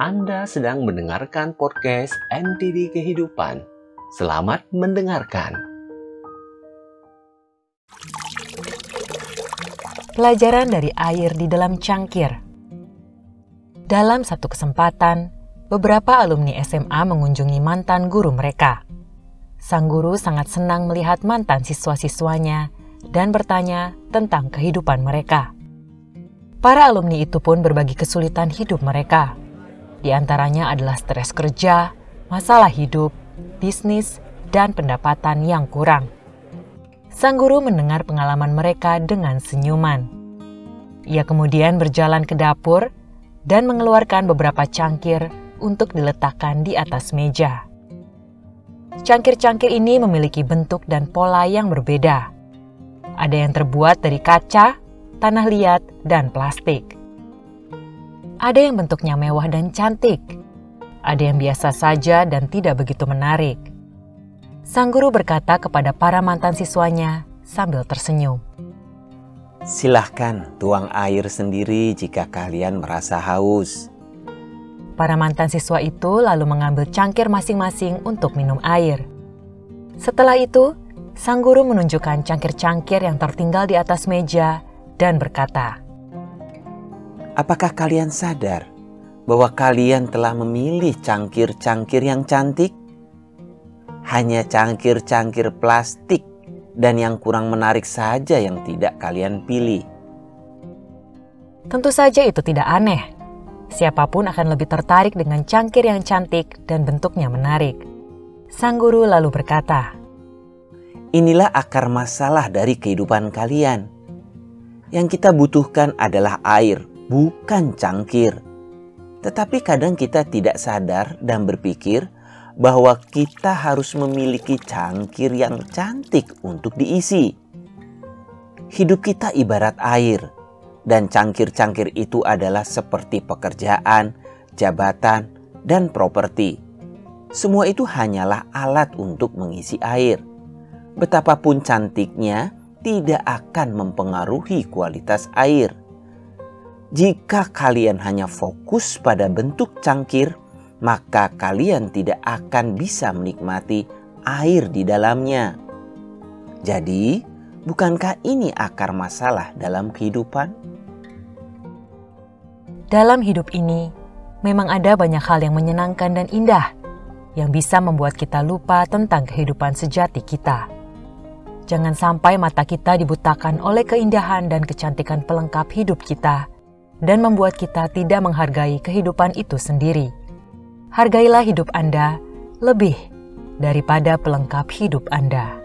Anda sedang mendengarkan podcast NTD Kehidupan. Selamat mendengarkan. Pelajaran dari air di dalam cangkir. Dalam satu kesempatan, beberapa alumni SMA mengunjungi mantan guru mereka. Sang guru sangat senang melihat mantan siswa-siswanya dan bertanya tentang kehidupan mereka. Para alumni itu pun berbagi kesulitan hidup mereka. Di antaranya adalah stres kerja, masalah hidup, bisnis, dan pendapatan yang kurang. Sang guru mendengar pengalaman mereka dengan senyuman. Ia kemudian berjalan ke dapur dan mengeluarkan beberapa cangkir untuk diletakkan di atas meja. Cangkir-cangkir ini memiliki bentuk dan pola yang berbeda. Ada yang terbuat dari kaca, tanah liat, dan plastik. Ada yang bentuknya mewah dan cantik. Ada yang biasa saja dan tidak begitu menarik. Sang guru berkata kepada para mantan siswanya sambil tersenyum. Silahkan tuang air sendiri jika kalian merasa haus. Para mantan siswa itu lalu mengambil cangkir masing-masing untuk minum air. Setelah itu, sang guru menunjukkan cangkir-cangkir yang tertinggal di atas meja dan berkata, Apakah kalian sadar bahwa kalian telah memilih cangkir-cangkir yang cantik? Hanya cangkir-cangkir plastik dan yang kurang menarik saja yang tidak kalian pilih. Tentu saja itu tidak aneh. Siapa pun akan lebih tertarik dengan cangkir yang cantik dan bentuknya menarik. Sang guru lalu berkata, Inilah akar masalah dari kehidupan kalian yang kita butuhkan adalah air, bukan cangkir. Tetapi kadang kita tidak sadar dan berpikir bahwa kita harus memiliki cangkir yang cantik untuk diisi. Hidup kita ibarat air, dan cangkir-cangkir itu adalah seperti pekerjaan, jabatan, dan properti. Semua itu hanyalah alat untuk mengisi air. Betapapun cantiknya, tidak akan mempengaruhi kualitas air. Jika kalian hanya fokus pada bentuk cangkir, maka kalian tidak akan bisa menikmati air di dalamnya. Jadi, bukankah ini akar masalah dalam kehidupan? Dalam hidup ini, memang ada banyak hal yang menyenangkan dan indah yang bisa membuat kita lupa tentang kehidupan sejati kita. Jangan sampai mata kita dibutakan oleh keindahan dan kecantikan pelengkap hidup kita dan membuat kita tidak menghargai kehidupan itu sendiri. Hargailah hidup Anda lebih daripada pelengkap hidup Anda.